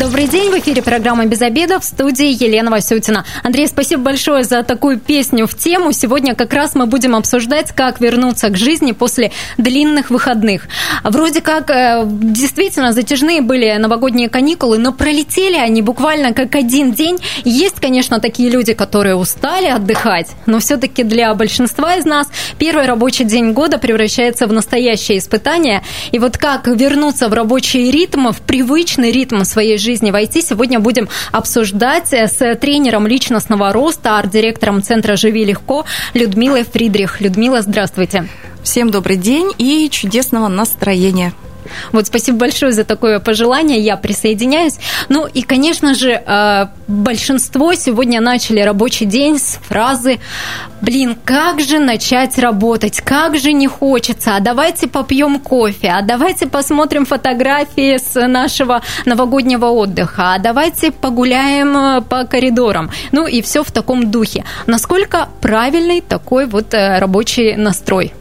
Добрый день, в эфире программа «Без обеда» в студии Елена Васютина. Андрей, спасибо большое за такую песню в тему. Сегодня как раз мы будем обсуждать, как вернуться к жизни после длинных выходных. Вроде как э, действительно затяжные были новогодние каникулы, но пролетели они буквально как один день. Есть, конечно, такие люди, которые устали отдыхать, но все-таки для большинства из нас первый рабочий день года превращается в настоящее испытание. И вот как вернуться в рабочий ритм, в привычный ритм своей жизни войти, сегодня будем обсуждать с тренером личностного роста, арт-директором Центра «Живи легко» Людмилой Фридрих. Людмила, здравствуйте. Всем добрый день и чудесного настроения. Вот спасибо большое за такое пожелание, я присоединяюсь. Ну и, конечно же, э, большинство сегодня начали рабочий день с фразы «Блин, как же начать работать? Как же не хочется? А давайте попьем кофе, а давайте посмотрим фотографии с нашего новогоднего отдыха, а давайте погуляем э, по коридорам». Ну и все в таком духе. Насколько правильный такой вот э, рабочий настрой?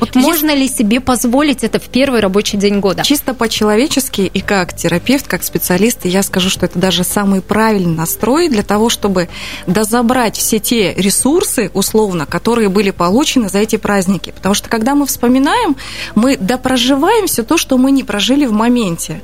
Вот можно ли себе позволить это в первый рабочий день года? Чисто по-человечески и как терапевт, как специалист, я скажу, что это даже самый правильный настрой для того, чтобы дозабрать все те ресурсы, условно, которые были получены за эти праздники. Потому что когда мы вспоминаем, мы допроживаем все то, что мы не прожили в моменте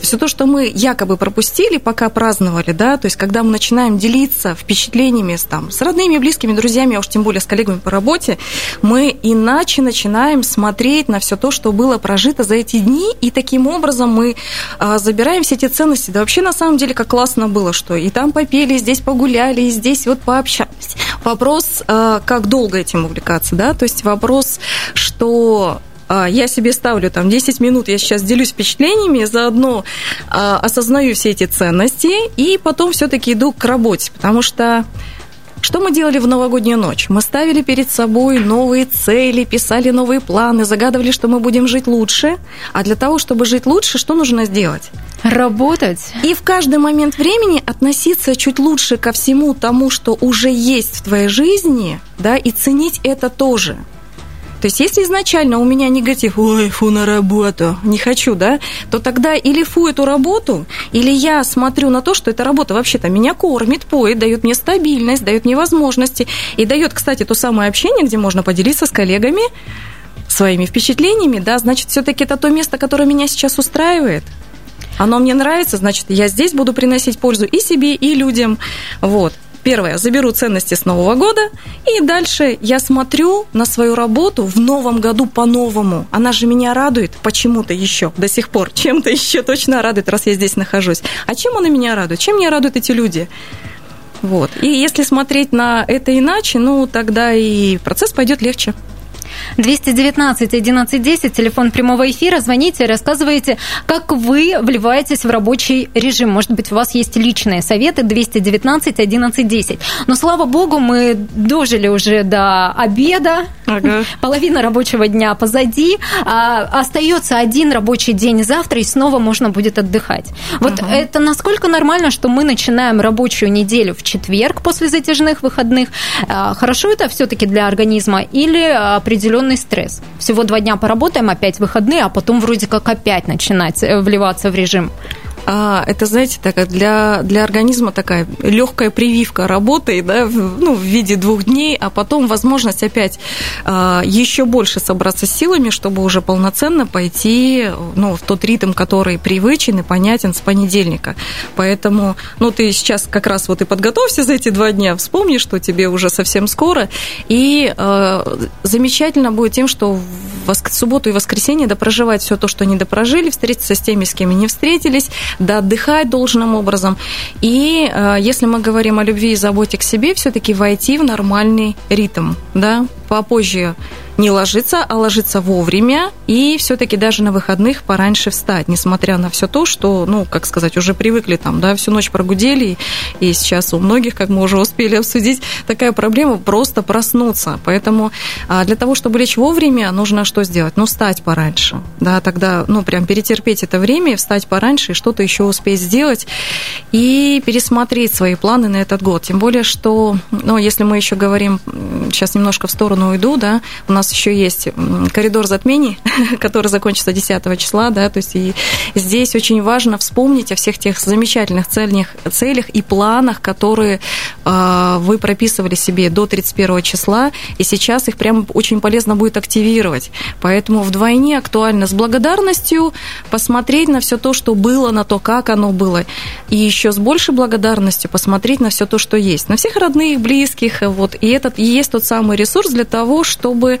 все то, что мы якобы пропустили, пока праздновали, да, то есть когда мы начинаем делиться впечатлениями с, там, с родными, близкими, друзьями, а уж тем более с коллегами по работе, мы иначе начинаем смотреть на все то, что было прожито за эти дни, и таким образом мы а, забираем все эти ценности. Да вообще на самом деле как классно было, что и там попели, и здесь погуляли, и здесь вот пообщались. Вопрос, а, как долго этим увлекаться, да, то есть вопрос, что а, я себе ставлю там 10 минут, я сейчас делюсь впечатлениями, заодно а, осознаю все эти ценности, и потом все-таки иду к работе, потому что что мы делали в новогоднюю ночь? Мы ставили перед собой новые цели, писали новые планы, загадывали, что мы будем жить лучше. А для того, чтобы жить лучше, что нужно сделать? Работать. И в каждый момент времени относиться чуть лучше ко всему тому, что уже есть в твоей жизни, да, и ценить это тоже. То есть, если изначально у меня негатив, ой, фу на работу, не хочу, да, то тогда или фу эту работу, или я смотрю на то, что эта работа вообще-то меня кормит, поет, дает мне стабильность, дает мне возможности, и дает, кстати, то самое общение, где можно поделиться с коллегами своими впечатлениями, да, значит, все-таки это то место, которое меня сейчас устраивает. Оно мне нравится, значит, я здесь буду приносить пользу и себе, и людям. Вот. Первое, заберу ценности с Нового года, и дальше я смотрю на свою работу в новом году по-новому. Она же меня радует почему-то еще до сих пор, чем-то еще точно радует, раз я здесь нахожусь. А чем она меня радует? Чем меня радуют эти люди? Вот. И если смотреть на это иначе, ну, тогда и процесс пойдет легче. 219 1110, телефон прямого эфира. Звоните, рассказывайте, как вы вливаетесь в рабочий режим. Может быть, у вас есть личные советы 219 1110. Но, слава богу, мы дожили уже до обеда. Ага. Половина рабочего дня позади. А остается один рабочий день завтра, и снова можно будет отдыхать. Вот ага. это насколько нормально, что мы начинаем рабочую неделю в четверг после затяжных выходных? А, хорошо это все-таки для организма или определенно определенный стресс. Всего два дня поработаем, опять выходные, а потом вроде как опять начинать э, вливаться в режим. А, это, знаете, так, для, для организма такая легкая прививка работает, да, ну, в виде двух дней, а потом возможность опять а, еще больше собраться с силами, чтобы уже полноценно пойти ну, в тот ритм, который привычен и понятен с понедельника. Поэтому, ну, ты сейчас как раз вот и подготовься за эти два дня, вспомни, что тебе уже совсем скоро, и а, замечательно будет тем, что в субботу и воскресенье допроживать все то, что не допрожили, встретиться с теми, с кем не встретились, да отдыхать должным образом. И э, если мы говорим о любви и заботе к себе, все-таки войти в нормальный ритм, да, попозже не ложиться, а ложиться вовремя и все-таки даже на выходных пораньше встать, несмотря на все то, что, ну, как сказать, уже привыкли там, да, всю ночь прогудели, и сейчас у многих, как мы уже успели обсудить, такая проблема просто проснуться. Поэтому а, для того, чтобы лечь вовремя, нужно что сделать? Ну, встать пораньше, да, тогда, ну, прям перетерпеть это время, встать пораньше и что-то еще успеть сделать и пересмотреть свои планы на этот год. Тем более, что, ну, если мы еще говорим, сейчас немножко в сторону уйду, да, у нас еще есть коридор затмений, который закончится 10 числа, да, то есть и здесь очень важно вспомнить о всех тех замечательных целях, целях и планах, которые э, вы прописывали себе до 31 числа, и сейчас их прямо очень полезно будет активировать. Поэтому вдвойне актуально с благодарностью посмотреть на все то, что было, на то, как оно было, и еще с большей благодарностью посмотреть на все то, что есть, на всех родных, близких, вот, и этот и есть тот самый ресурс для того, чтобы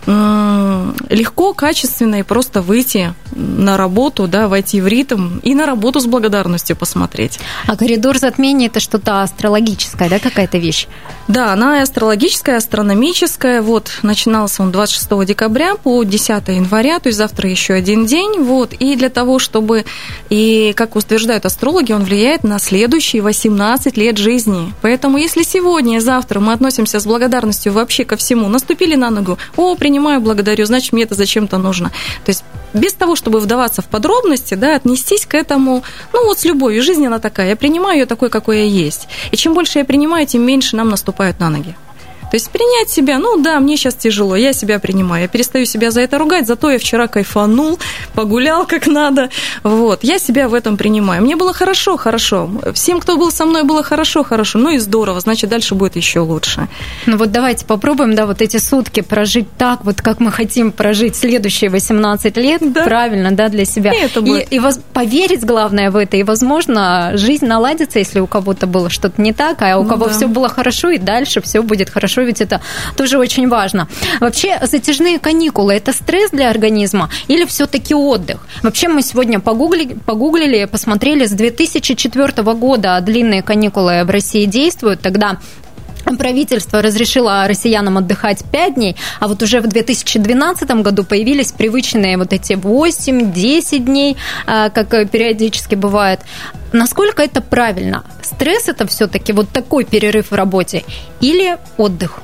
легко, качественно и просто выйти на работу, да, войти в ритм и на работу с благодарностью посмотреть. А коридор затмения это что-то астрологическое, да, какая-то вещь? Да, она астрологическая, астрономическая. Вот, начинался он 26 декабря по 10 января, то есть завтра еще один день. Вот, и для того, чтобы, и как утверждают астрологи, он влияет на следующие 18 лет жизни. Поэтому, если сегодня и завтра мы относимся с благодарностью вообще ко всему, наступили на ногу, о, принимаю, благодарю, значит, мне это зачем-то нужно. То есть без того, чтобы вдаваться в подробности, да, отнестись к этому, ну вот с любовью. Жизнь она такая, я принимаю ее такой, какой я есть. И чем больше я принимаю, тем меньше нам наступают на ноги. То есть принять себя, ну да, мне сейчас тяжело, я себя принимаю, я перестаю себя за это ругать, зато я вчера кайфанул, погулял как надо, вот, я себя в этом принимаю. Мне было хорошо, хорошо, всем, кто был со мной, было хорошо, хорошо, ну и здорово, значит, дальше будет еще лучше. Ну вот давайте попробуем, да, вот эти сутки прожить так, вот как мы хотим прожить следующие 18 лет, да. правильно, да, для себя. И, это будет. и, и воз... поверить, главное, в это, и, возможно, жизнь наладится, если у кого-то было что-то не так, а у ну, кого да. все было хорошо, и дальше все будет хорошо хорошо, ведь это тоже очень важно. Вообще, затяжные каникулы – это стресс для организма или все-таки отдых? Вообще, мы сегодня погуглили, погуглили, посмотрели, с 2004 года длинные каникулы в России действуют, тогда Правительство разрешило россиянам отдыхать 5 дней, а вот уже в 2012 году появились привычные вот эти 8-10 дней, а, как периодически бывает. Насколько это правильно? Стресс это все-таки вот такой перерыв в работе или отдых?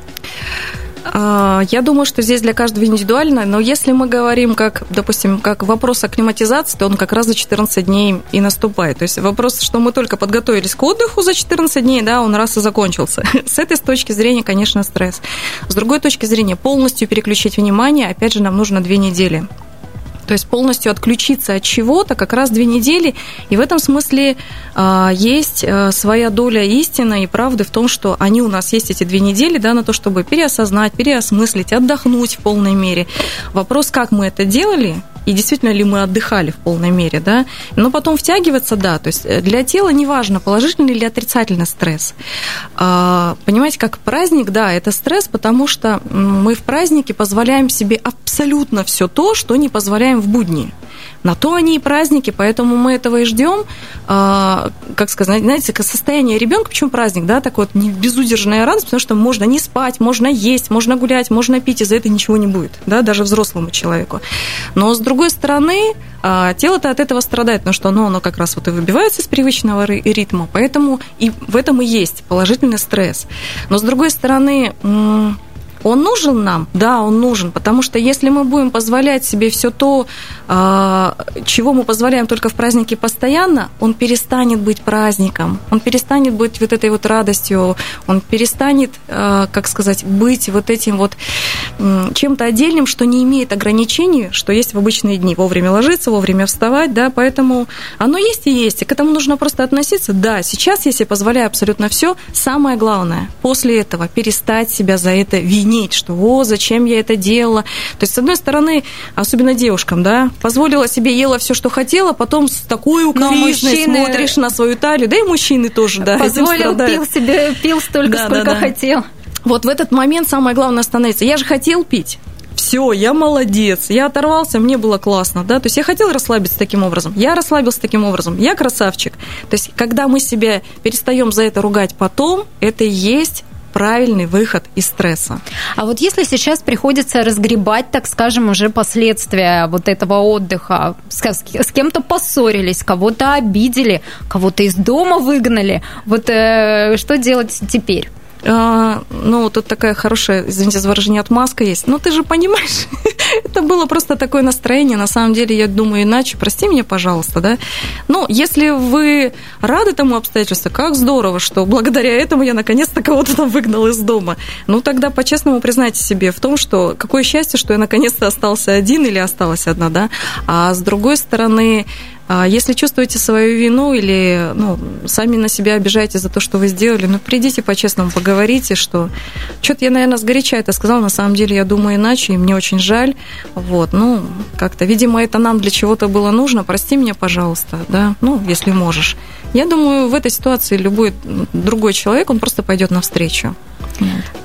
А, я думаю, что здесь для каждого индивидуально, но если мы говорим, как, допустим, как вопрос о климатизации, то он как раз за 14 дней и наступает. То есть вопрос, что мы только подготовились к отдыху за 14 дней, да, он раз и закончился. С этой точки зрения, конечно, стресс. С другой точки зрения, полностью переключить внимание, опять же, нам нужно две недели. То есть полностью отключиться от чего-то как раз две недели. И в этом смысле э, есть э, своя доля истины и правды в том, что они у нас есть эти две недели да, на то, чтобы переосознать, переосмыслить, отдохнуть в полной мере. Вопрос, как мы это делали, и действительно ли мы отдыхали в полной мере, да, но потом втягиваться, да, то есть э, для тела неважно, положительный или отрицательный стресс. А, понимаете, как праздник, да, это стресс, потому что мы в празднике позволяем себе абсолютно все то, что не позволяем в будни. На то они и праздники, поэтому мы этого и ждем. А, как сказать, знаете, состояние ребенка, почему праздник, да, такой вот безудержная радость, потому что можно не спать, можно есть, можно гулять, можно пить, и за это ничего не будет, да, даже взрослому человеку. Но с другой стороны, а, тело-то от этого страдает, потому что оно, оно как раз вот и выбивается из привычного ритма, поэтому и в этом и есть положительный стресс. Но с другой стороны, он нужен нам? Да, он нужен, потому что если мы будем позволять себе все то, а, чего мы позволяем только в празднике постоянно, он перестанет быть праздником, он перестанет быть вот этой вот радостью, он перестанет, а, как сказать, быть вот этим вот чем-то отдельным, что не имеет ограничений, что есть в обычные дни. Вовремя ложиться, вовремя вставать, да, поэтому оно есть и есть, и к этому нужно просто относиться. Да, сейчас себе позволяю абсолютно все. Самое главное, после этого перестать себя за это винить, что «О, зачем я это делала?» То есть, с одной стороны, особенно девушкам, да, позволила себе, ела все, что хотела, потом с такой укоризной мужчины... смотришь на свою талию, да и мужчины тоже, да. Позволил, пил себе, пил столько, да, сколько да, да. хотел. Вот в этот момент самое главное остановиться. Я же хотел пить. Все, я молодец, я оторвался, мне было классно, да, то есть я хотел расслабиться таким образом, я расслабился таким образом, я красавчик. То есть, когда мы себя перестаем за это ругать потом, это и есть правильный выход из стресса. А вот если сейчас приходится разгребать, так скажем, уже последствия вот этого отдыха, с, кем-то поссорились, кого-то обидели, кого-то из дома выгнали, вот э, что делать теперь? А, ну, тут такая хорошая, извините за выражение, отмазка есть. Ну, ты же понимаешь, это было просто такое настроение. На самом деле, я думаю иначе. Прости меня, пожалуйста, да. Ну, если вы рады тому обстоятельству, как здорово, что благодаря этому я наконец-то кого-то там выгнал из дома. Ну, тогда по-честному признайте себе в том, что какое счастье, что я наконец-то остался один или осталась одна, да. А с другой стороны, если чувствуете свою вину или ну, сами на себя обижаете за то, что вы сделали, ну, придите по-честному, поговорите, что что-то я, наверное, сгоряча это сказала, на самом деле я думаю иначе, и мне очень жаль. Вот, ну, как-то, видимо, это нам для чего-то было нужно, прости меня, пожалуйста, да, ну, если можешь. Я думаю, в этой ситуации любой другой человек, он просто пойдет навстречу.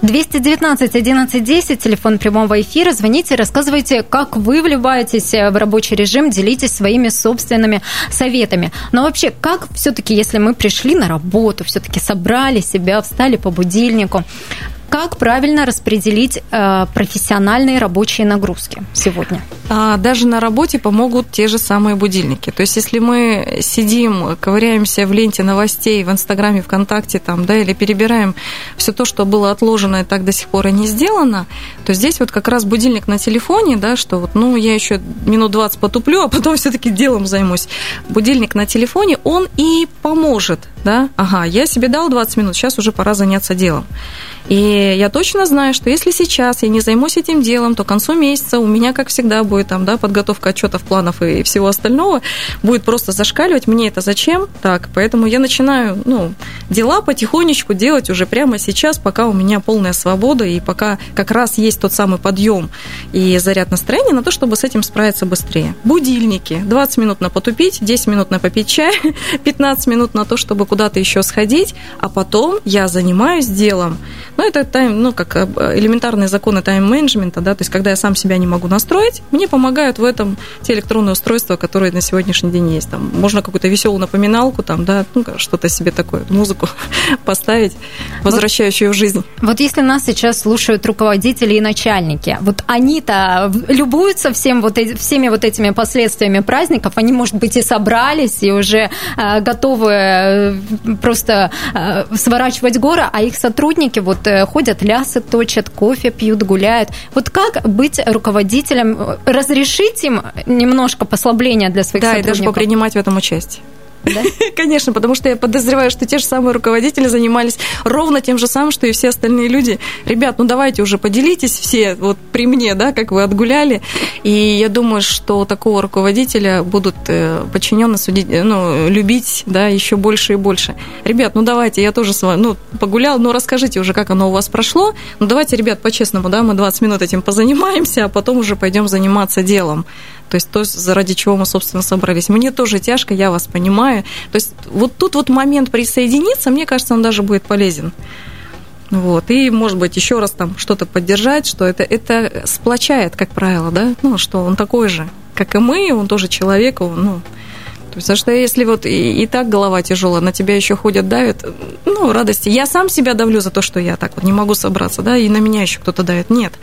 219 11 10, телефон прямого эфира. Звоните, рассказывайте, как вы вливаетесь в рабочий режим, делитесь своими собственными советами. Но вообще, как все-таки, если мы пришли на работу, все-таки собрали себя, встали по будильнику, как правильно распределить э, профессиональные рабочие нагрузки сегодня? А, даже на работе помогут те же самые будильники. То есть, если мы сидим, ковыряемся в ленте новостей в Инстаграме, ВКонтакте, там, да, или перебираем все то, что было отложено и так до сих пор и не сделано, то здесь вот как раз будильник на телефоне, да, что вот, ну, я еще минут 20 потуплю, а потом все-таки делом займусь. Будильник на телефоне, он и поможет, да, ага, я себе дал 20 минут, сейчас уже пора заняться делом. И я точно знаю, что если сейчас я не займусь этим делом, то к концу месяца у меня, как всегда, будет там, да, подготовка отчетов, планов и всего остального, будет просто зашкаливать. Мне это зачем? Так, поэтому я начинаю, ну, дела потихонечку делать уже прямо сейчас, пока у меня полная свобода и пока как раз есть тот самый подъем и заряд настроения на то, чтобы с этим справиться быстрее. Будильники. 20 минут на потупить, 10 минут на попить чай, 15 минут на то, чтобы куда-то еще сходить, а потом я занимаюсь делом. Ну, это тайм, ну, как э, элементарные законы тайм-менеджмента, да, то есть когда я сам себя не могу настроить, мне помогают в этом те электронные устройства, которые на сегодняшний день есть. Там можно какую-то веселую напоминалку, там, да, ну, что-то себе такое, музыку поставить, возвращающую вот, в жизнь. Вот если нас сейчас слушают руководители и начальники, вот они-то любуются всем вот, всеми вот этими последствиями праздников, они, может быть, и собрались, и уже э, готовы э, просто э, сворачивать горы, а их сотрудники вот э, ходят, лясы точат, кофе пьют, гуляют. Вот как быть руководителем? Разрешить им немножко послабления для своих да, сотрудников? Да, и даже попринимать в этом участие. Конечно, потому что я подозреваю, что те же самые руководители занимались ровно тем же самым, что и все остальные люди. Ребят, ну давайте уже поделитесь все вот при мне, да, как вы отгуляли. И я думаю, что такого руководителя будут э, подчиненные судить, э, ну, любить, да, еще больше и больше. Ребят, ну давайте, я тоже с вами, ну, погулял, но расскажите уже, как оно у вас прошло. Ну давайте, ребят, по-честному, да, мы 20 минут этим позанимаемся, а потом уже пойдем заниматься делом. То есть то, заради чего мы, собственно, собрались. Мне тоже тяжко, я вас понимаю. То есть вот тут вот момент присоединиться, мне кажется, он даже будет полезен. Вот. И, может быть, еще раз там что-то поддержать, что это, это сплочает, как правило, да, ну, что он такой же, как и мы, он тоже человек, он, ну, то есть, потому что если вот и, и так голова тяжелая, на тебя еще ходят, давят, ну, радости. Я сам себя давлю за то, что я так вот не могу собраться, да, и на меня еще кто-то давит. Нет.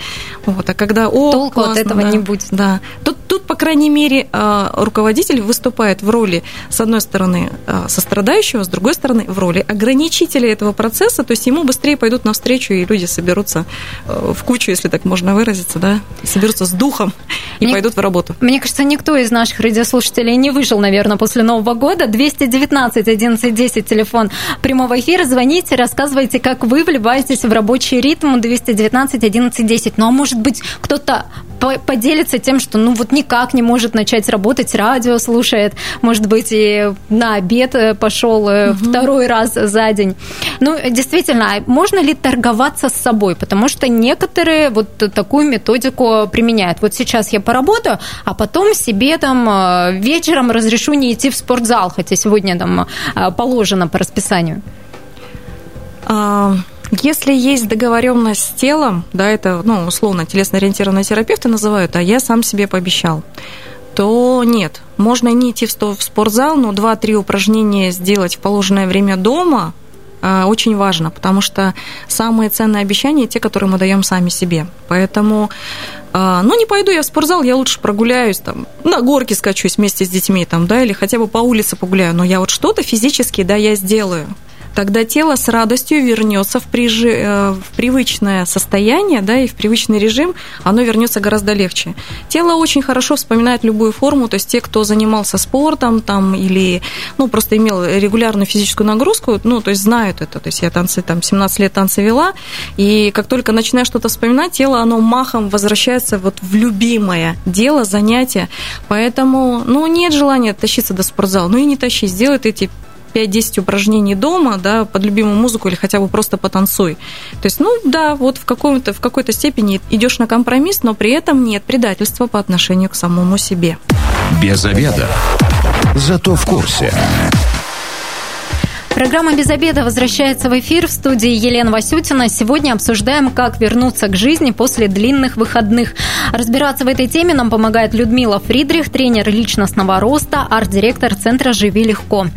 Вот, а когда, о, Толку классно, от этого да, не будет. Да. Тут, тут, по крайней мере, а, руководитель выступает в роли, с одной стороны, а, сострадающего, с другой стороны, в роли ограничителя этого процесса, то есть ему быстрее пойдут навстречу, и люди соберутся э, в кучу, если так можно выразиться, да, соберутся с духом и мне, пойдут в работу. Мне кажется, никто из наших радиослушателей не выжил, наверное, после Нового года. 219 11 10 телефон прямого эфира. Звоните, рассказывайте, как вы вливаетесь в рабочий ритм 219 11 10. Ну, а может быть, кто-то поделится тем, что ну вот никак не может начать работать, радио слушает, может быть, и на обед э, пошел угу. второй раз за день. Ну, действительно, а можно ли торговаться с собой? Потому что некоторые вот такую методику применяют. Вот сейчас я поработаю, а потом себе там э, вечером разрешу не идти в спортзал, хотя сегодня там положено по расписанию. А, если есть договоренность с телом, да, это, ну, условно, телесно-ориентированные терапевты называют, а я сам себе пообещал, то нет. Можно не идти в спортзал, но 2-3 упражнения сделать в положенное время дома, а, очень важно, потому что самые ценные обещания те, которые мы даем сами себе. Поэтому, а, ну, не пойду я в спортзал, я лучше прогуляюсь, там, на горке скачусь вместе с детьми, там, да, или хотя бы по улице погуляю, но я вот что-то физически, да, я сделаю тогда тело с радостью вернется в, прижи, э, в привычное состояние, да, и в привычный режим, оно вернется гораздо легче. Тело очень хорошо вспоминает любую форму, то есть те, кто занимался спортом там или, ну, просто имел регулярную физическую нагрузку, ну, то есть знают это, то есть я танцы, там, 17 лет танцы вела, и как только начинаешь что-то вспоминать, тело, оно махом возвращается вот в любимое дело, занятие, поэтому, ну, нет желания тащиться до спортзала, ну и не тащи, сделай эти 5-10 упражнений дома, да, под любимую музыку или хотя бы просто потанцуй. То есть, ну да, вот в, каком-то, в какой-то степени идешь на компромисс, но при этом нет предательства по отношению к самому себе. Без обеда. Зато в курсе. Программа «Без обеда» возвращается в эфир в студии Елена Васютина. Сегодня обсуждаем, как вернуться к жизни после длинных выходных. Разбираться в этой теме нам помогает Людмила Фридрих, тренер личностного роста, арт-директор Центра «Живи легко».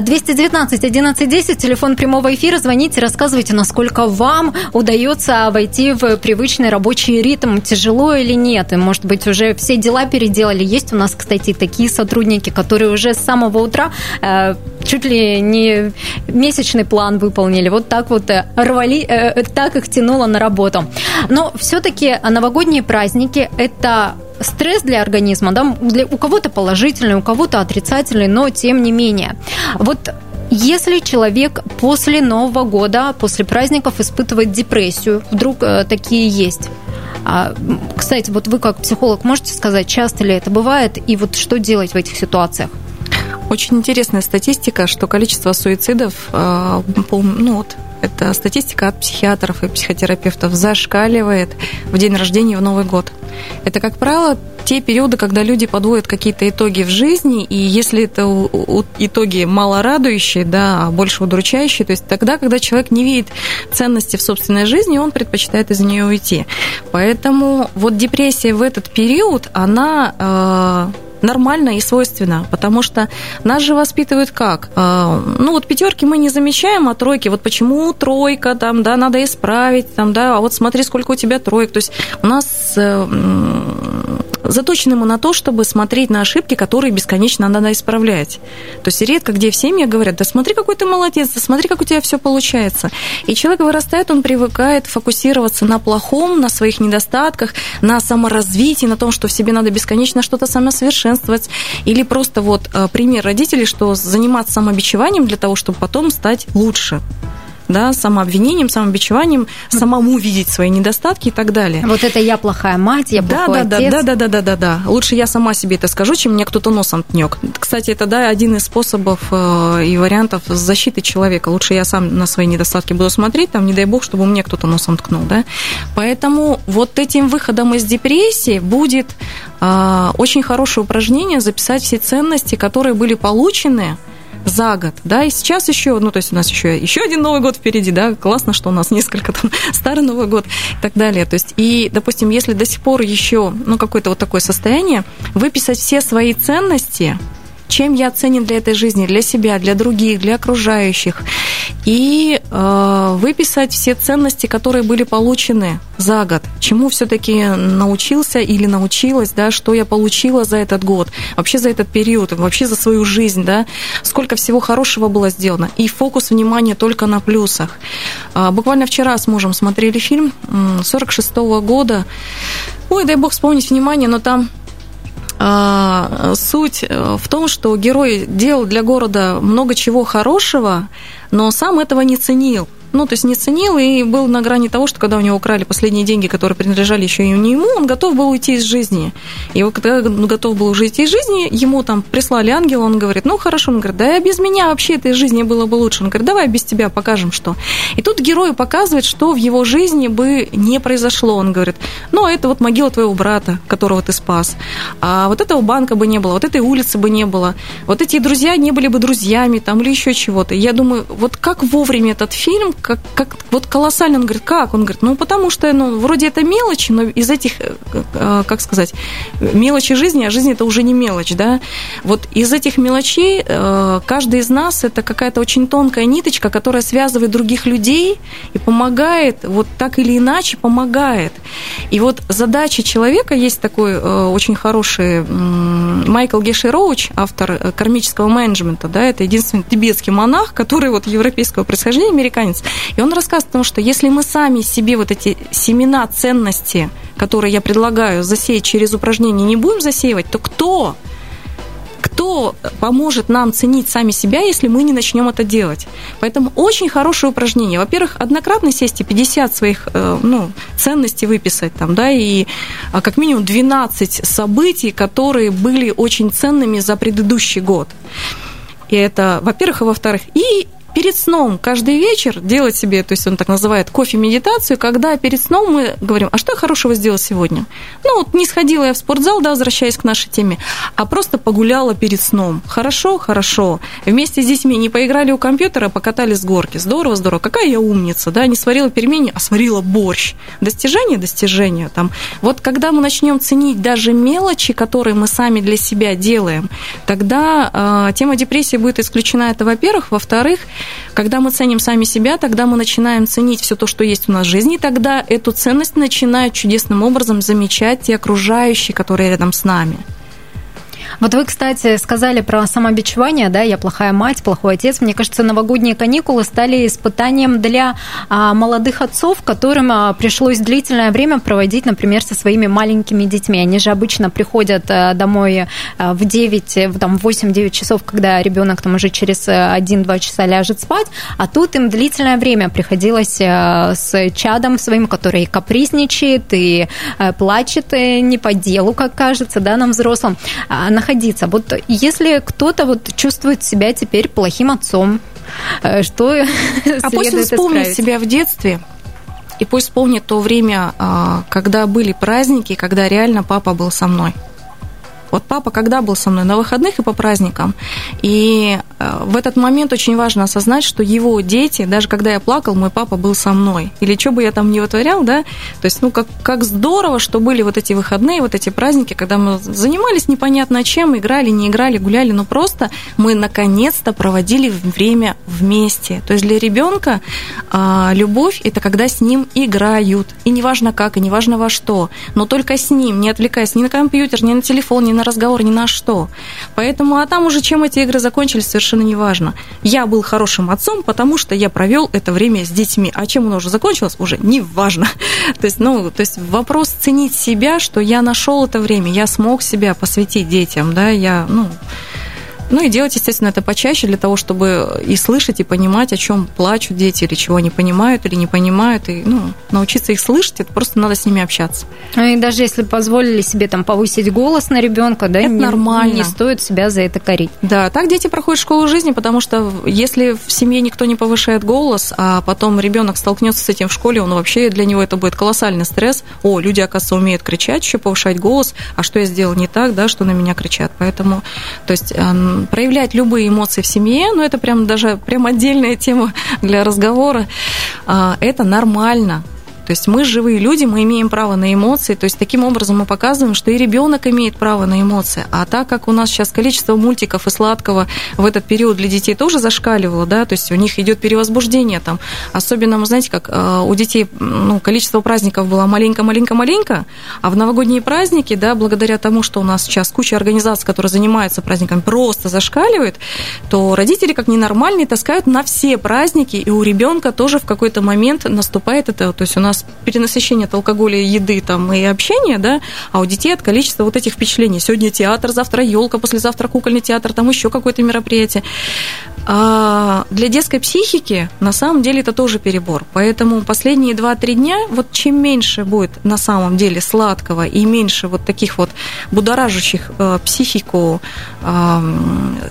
219 1110, телефон прямого эфира. Звоните, рассказывайте, насколько вам удается войти в привычный рабочий ритм. Тяжело или нет? И, может быть, уже все дела переделали. Есть у нас, кстати, такие сотрудники, которые уже с самого утра э, чуть ли не месячный план выполнили. Вот так вот э, рвали, э, так их тянуло на работу. Но все-таки новогодние праздники – это стресс для организма, да, для, у кого-то положительный, у кого-то отрицательный, но тем не менее. Вот если человек после Нового года, после праздников испытывает депрессию, вдруг э, такие есть, а, кстати, вот вы как психолог можете сказать, часто ли это бывает, и вот что делать в этих ситуациях? Очень интересная статистика, что количество суицидов, э, ну вот, это статистика от психиатров и психотерапевтов, зашкаливает в день рождения в Новый год. Это, как правило, те периоды, когда люди подводят какие-то итоги в жизни, и если это итоги мало радующие, да, а больше удручающие, то есть тогда, когда человек не видит ценности в собственной жизни, он предпочитает из нее уйти. Поэтому вот депрессия в этот период, она э, нормально и свойственно, потому что нас же воспитывают как? А, ну вот пятерки мы не замечаем, а тройки, вот почему тройка, там, да, надо исправить, там, да, а вот смотри, сколько у тебя троек, то есть у нас заточены мы на то, чтобы смотреть на ошибки, которые бесконечно надо исправлять. То есть редко где в семье говорят, да смотри, какой ты молодец, да смотри, как у тебя все получается. И человек вырастает, он привыкает фокусироваться на плохом, на своих недостатках, на саморазвитии, на том, что в себе надо бесконечно что-то самосовершенствовать. Или просто вот э, пример родителей, что заниматься самобичеванием для того, чтобы потом стать лучше да, самообвинением, самобичеванием, самому видеть свои недостатки и так далее. Вот это я плохая мать, я да, плохой да, отец. Да, да, да, да, да, да. Лучше я сама себе это скажу, чем мне кто-то носом тнёк. Кстати, это да, один из способов э, и вариантов защиты человека. Лучше я сам на свои недостатки буду смотреть, там, не дай бог, чтобы мне кто-то носом ткнул, да. Поэтому вот этим выходом из депрессии будет э, очень хорошее упражнение записать все ценности, которые были получены за год, да, и сейчас еще, ну, то есть у нас еще, еще один Новый год впереди, да, классно, что у нас несколько там старый Новый год и так далее, то есть, и, допустим, если до сих пор еще, ну, какое-то вот такое состояние, выписать все свои ценности, чем я ценен для этой жизни, для себя, для других, для окружающих. И э, выписать все ценности, которые были получены за год. Чему все-таки научился или научилась, да, что я получила за этот год, вообще за этот период, вообще за свою жизнь, да, сколько всего хорошего было сделано. И фокус внимания только на плюсах. Э, буквально вчера с мужем смотрели фильм 46 -го года. Ой, дай бог вспомнить внимание, но там суть э, в том, что герой делал для города много чего хорошего, но сам этого не ценил ну, то есть не ценил и был на грани того, что когда у него украли последние деньги, которые принадлежали еще и не ему, он готов был уйти из жизни. И вот когда он готов был уже уйти из жизни, ему там прислали ангела, он говорит, ну, хорошо, он говорит, да и без меня вообще этой жизни было бы лучше. Он говорит, давай без тебя покажем, что. И тут герою показывает, что в его жизни бы не произошло. Он говорит, ну, это вот могила твоего брата, которого ты спас. А вот этого банка бы не было, вот этой улицы бы не было, вот эти друзья не были бы друзьями там или еще чего-то. Я думаю, вот как вовремя этот фильм как, как вот колоссально. Он говорит, как? Он говорит, ну, потому что, ну, вроде это мелочи, но из этих, э, э, как сказать, мелочи жизни, а жизнь это уже не мелочь, да. Вот из этих мелочей э, каждый из нас это какая-то очень тонкая ниточка, которая связывает других людей и помогает, вот так или иначе помогает. И вот задача человека, есть такой очень хороший Майкл Геши Роуч, автор кармического менеджмента, да, это единственный тибетский монах, который вот европейского происхождения, американец, и он рассказывает о том, что если мы сами себе вот эти семена ценности, которые я предлагаю засеять через упражнение, не будем засеивать, то кто кто поможет нам ценить сами себя, если мы не начнем это делать. Поэтому очень хорошее упражнение. Во-первых, однократно сесть и 50 своих э, ну, ценностей выписать там, да, и а, как минимум 12 событий, которые были очень ценными за предыдущий год. И это, во-первых, и во-вторых. И перед сном каждый вечер делать себе, то есть он так называет кофе-медитацию, когда перед сном мы говорим, а что я хорошего сделал сегодня? Ну, вот не сходила я в спортзал, да, возвращаясь к нашей теме, а просто погуляла перед сном. Хорошо, хорошо. Вместе с детьми не поиграли у компьютера, а покатали с горки. Здорово, здорово. Какая я умница, да, не сварила пельмени, а сварила борщ. Достижение, достижение. Там. Вот когда мы начнем ценить даже мелочи, которые мы сами для себя делаем, тогда э, тема депрессии будет исключена. Это, во-первых. Во-вторых, когда мы ценим сами себя, тогда мы начинаем ценить все то, что есть у нас в жизни, и тогда эту ценность начинают чудесным образом замечать те окружающие, которые рядом с нами. Вот вы, кстати, сказали про самобичевание, да, я плохая мать, плохой отец. Мне кажется, новогодние каникулы стали испытанием для а, молодых отцов, которым а, пришлось длительное время проводить, например, со своими маленькими детьми. Они же обычно приходят а, домой а, в 9, там, в 8-9 часов, когда ребенок там уже через 1-2 часа ляжет спать, а тут им длительное время приходилось а, с чадом своим, который капризничает и а, плачет и не по делу, как кажется, да, нам взрослым, а, находиться. Вот если кто-то вот чувствует себя теперь плохим отцом, э, что А пусть он вспомнит исправить? себя в детстве, и пусть вспомнит то время, а, когда были праздники, когда реально папа был со мной. Вот папа когда был со мной? На выходных и по праздникам. И э, в этот момент очень важно осознать, что его дети, даже когда я плакал, мой папа был со мной. Или что бы я там не вытворял, да? То есть, ну, как, как здорово, что были вот эти выходные, вот эти праздники, когда мы занимались непонятно чем, играли, не играли, гуляли, но просто мы наконец-то проводили время вместе. То есть для ребенка а, любовь это когда с ним играют. И неважно как, и неважно во что, но только с ним, не отвлекаясь ни на компьютер, ни на телефон, ни на на разговор, ни на что. Поэтому, а там уже чем эти игры закончились, совершенно не важно. Я был хорошим отцом, потому что я провел это время с детьми. А чем оно уже закончилось, уже не важно. То есть, ну, то есть вопрос ценить себя, что я нашел это время, я смог себя посвятить детям, да, я, ну, ну и делать, естественно, это почаще для того, чтобы и слышать, и понимать, о чем плачут дети, или чего они понимают, или не понимают. И ну, научиться их слышать, это просто надо с ними общаться. Ну и даже если позволили себе там повысить голос на ребенка, да, это не, нормально. Не стоит себя за это корить. Да, так дети проходят школу жизни, потому что если в семье никто не повышает голос, а потом ребенок столкнется с этим в школе, он вообще для него это будет колоссальный стресс. О, люди, оказывается, умеют кричать, еще повышать голос, а что я сделал не так, да, что на меня кричат. Поэтому, то есть проявлять любые эмоции в семье, ну это прям даже прям отдельная тема для разговора, а, это нормально. То есть мы живые люди, мы имеем право на эмоции. То есть таким образом мы показываем, что и ребенок имеет право на эмоции. А так как у нас сейчас количество мультиков и сладкого в этот период для детей тоже зашкаливало, да, то есть у них идет перевозбуждение там. Особенно, вы знаете, как э, у детей ну, количество праздников было маленько-маленько-маленько, а в новогодние праздники, да, благодаря тому, что у нас сейчас куча организаций, которые занимаются праздниками, просто зашкаливает, то родители как ненормальные таскают на все праздники, и у ребенка тоже в какой-то момент наступает это, то есть у нас перенасыщение от алкоголя, еды там, и общения, да, а у детей от количества вот этих впечатлений. Сегодня театр, завтра елка, послезавтра кукольный театр, там еще какое-то мероприятие. А для детской психики на самом деле это тоже перебор. Поэтому последние 2-3 дня, вот чем меньше будет на самом деле сладкого и меньше вот таких вот будоражащих э, психику э,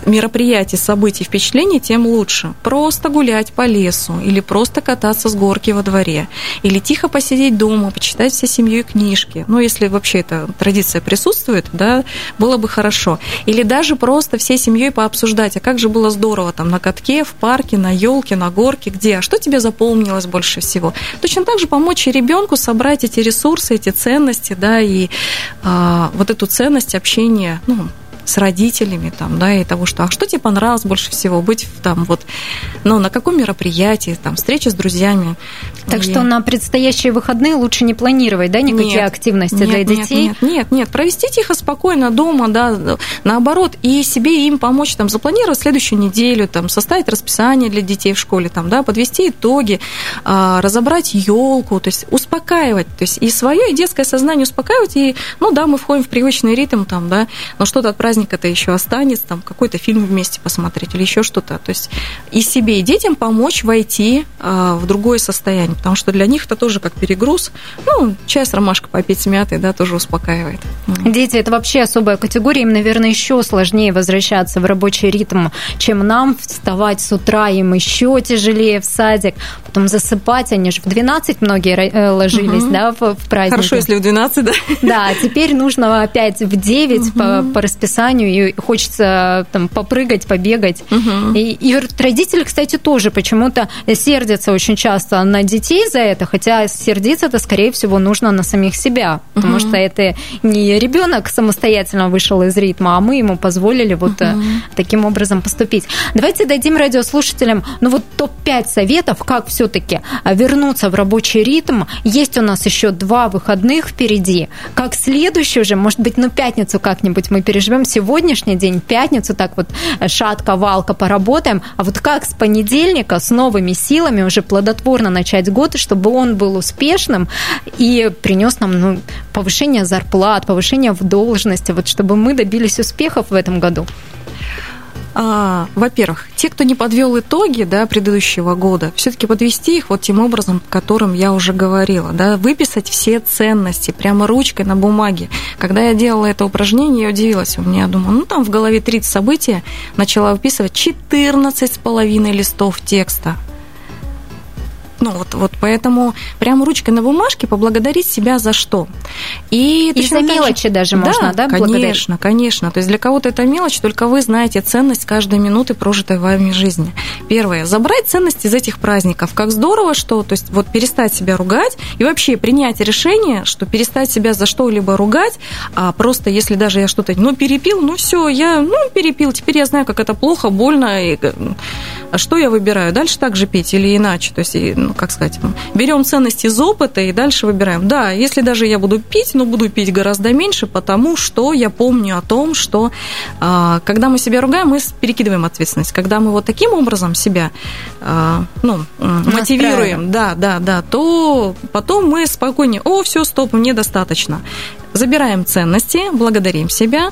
мероприятий, событий, впечатлений, тем лучше. Просто гулять по лесу или просто кататься с горки во дворе или тихо посидеть дома, почитать всей семьей книжки. Ну, если вообще эта традиция присутствует, да, было бы хорошо. Или даже просто всей семьей пообсуждать, а как же было здорово там на катке, в парке, на елке, на горке, где, а что тебе запомнилось больше всего. Точно так же помочь и ребенку собрать эти ресурсы, эти ценности, да, и а, вот эту ценность общения, ну, с родителями, там, да, и того, что, а что тебе понравилось больше всего, быть там вот, ну, на каком мероприятии, там, встреча с друзьями. Так и... что на предстоящие выходные лучше не планировать, да, никакие нет, активности нет, для детей? Нет, нет, нет, нет, провести тихо, спокойно дома, да, наоборот, и себе и им помочь, там, запланировать следующую неделю, там, составить расписание для детей в школе, там, да, подвести итоги, а, разобрать елку, то есть успокаивать, то есть и свое, и детское сознание успокаивать, и, ну, да, мы входим в привычный ритм, там, да, но что-то от праздника праздник это еще останется, там какой-то фильм вместе посмотреть или еще что-то. То есть и себе, и детям помочь войти а, в другое состояние, потому что для них это тоже как перегруз. Ну, чай с ромашкой попить с мятой, да, тоже успокаивает. Дети – это вообще особая категория, им, наверное, еще сложнее возвращаться в рабочий ритм, чем нам вставать с утра, им еще тяжелее в садик, потом засыпать, они же в 12 многие э, ложились, угу. да, в, в праздник. Хорошо, если в 12, да. Да, теперь нужно опять в 9 угу. по, по расписанию расписанию, и хочется там попрыгать, побегать. Угу. И, и родители, кстати, тоже почему-то сердятся очень часто на детей за это, хотя сердиться-то, скорее всего, нужно на самих себя, потому угу. что это не ребенок самостоятельно вышел из ритма, а мы ему позволили вот угу. таким образом поступить. Давайте дадим радиослушателям, ну вот топ-5 советов, как все-таки вернуться в рабочий ритм. Есть у нас еще два выходных впереди. Как следующий уже, может быть, на пятницу как-нибудь мы переживем сегодняшний день, пятницу, так вот шатка-валка поработаем, а вот как с понедельника с новыми силами уже плодотворно начать год, чтобы он был успешным и принес нам ну, повышение зарплат, повышение в должности, вот чтобы мы добились успехов в этом году? А, во-первых, те, кто не подвел итоги да, предыдущего года, все-таки подвести их вот тем образом, о котором я уже говорила, да, выписать все ценности прямо ручкой на бумаге. Когда я делала это упражнение, я удивилась. У меня, думаю, ну там в голове 30 события, начала выписывать 14 с половиной листов текста. Ну, вот, вот поэтому прямо ручкой на бумажке поблагодарить себя за что. И, и за мелочи же... даже можно, да, да конечно, конечно. То есть для кого-то это мелочь, только вы знаете ценность каждой минуты прожитой вами жизни. Первое, забрать ценность из этих праздников. Как здорово, что, то есть вот перестать себя ругать и вообще принять решение, что перестать себя за что-либо ругать, а просто если даже я что-то, ну, перепил, ну, все, я, ну, перепил, теперь я знаю, как это плохо, больно, и а что я выбираю? Дальше так же пить или иначе? То есть, ну, как сказать, берем ценности из опыта и дальше выбираем. Да, если даже я буду пить, но буду пить гораздо меньше, потому что я помню о том, что а, когда мы себя ругаем, мы перекидываем ответственность. Когда мы вот таким образом себя а, ну, мотивируем, да, да, да, то потом мы спокойнее, о, все, стоп, мне достаточно забираем ценности, благодарим себя,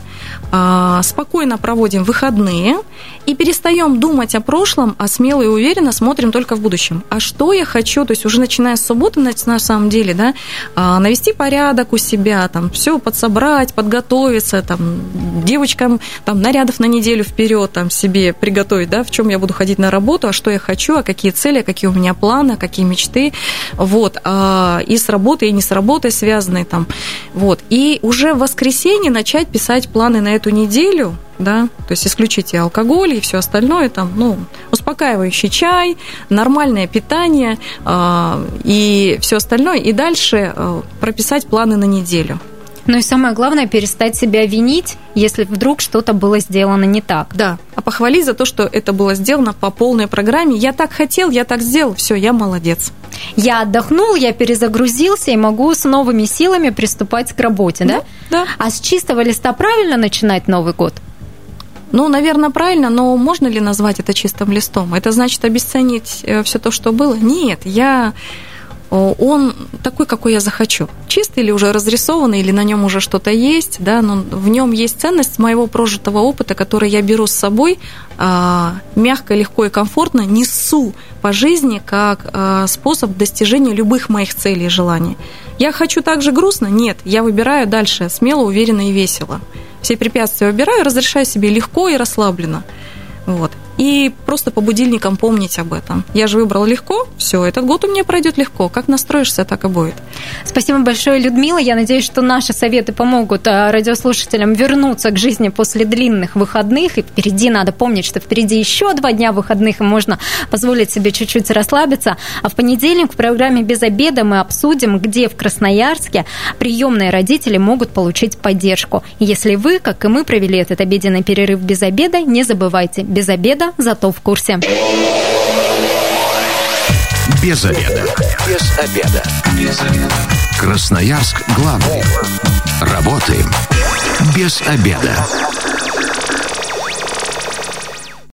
а, спокойно проводим выходные и перестаем думать о прошлом, а смело и уверенно смотрим только в будущем. А что я хочу, то есть уже начиная с субботы, на самом деле, да, а, навести порядок у себя, там, все подсобрать, подготовиться, там, девочкам там, нарядов на неделю вперед там, себе приготовить, да, в чем я буду ходить на работу, а что я хочу, а какие цели, какие у меня планы, а какие мечты, вот, а, и с работой, и не с работой связанные там, вот, и уже в воскресенье начать писать планы на эту неделю, да, то есть исключить и алкоголь, и все остальное, там, ну, успокаивающий чай, нормальное питание э, и все остальное, и дальше э, прописать планы на неделю. Ну и самое главное, перестать себя винить, если вдруг что-то было сделано не так. Да, а похвалить за то, что это было сделано по полной программе. Я так хотел, я так сделал, все, я молодец. Я отдохнул, я перезагрузился и могу с новыми силами приступать к работе, да? Да. да. А с чистого листа правильно начинать Новый год? Ну, наверное, правильно, но можно ли назвать это чистым листом? Это значит обесценить э, все то, что было? Нет, я он такой, какой я захочу. Чистый или уже разрисованный, или на нем уже что-то есть, да, но в нем есть ценность моего прожитого опыта, который я беру с собой, а, мягко, легко и комфортно несу по жизни как а, способ достижения любых моих целей и желаний. Я хочу также грустно? Нет, я выбираю дальше смело, уверенно и весело. Все препятствия выбираю, разрешаю себе легко и расслабленно. Вот. И просто по будильникам помнить об этом. Я же выбрала легко, все, этот год у меня пройдет легко. Как настроишься, так и будет. Спасибо большое, Людмила. Я надеюсь, что наши советы помогут а, радиослушателям вернуться к жизни после длинных выходных. И впереди надо помнить, что впереди еще два дня выходных, и можно позволить себе чуть-чуть расслабиться. А в понедельник в программе «Без обеда» мы обсудим, где в Красноярске приемные родители могут получить поддержку. Если вы, как и мы, провели этот обеденный перерыв без обеда, не забывайте, без обеда, зато в курсе. Без обеда. Без обеда. Без обеда. Красноярск главный. Работаем без обеда.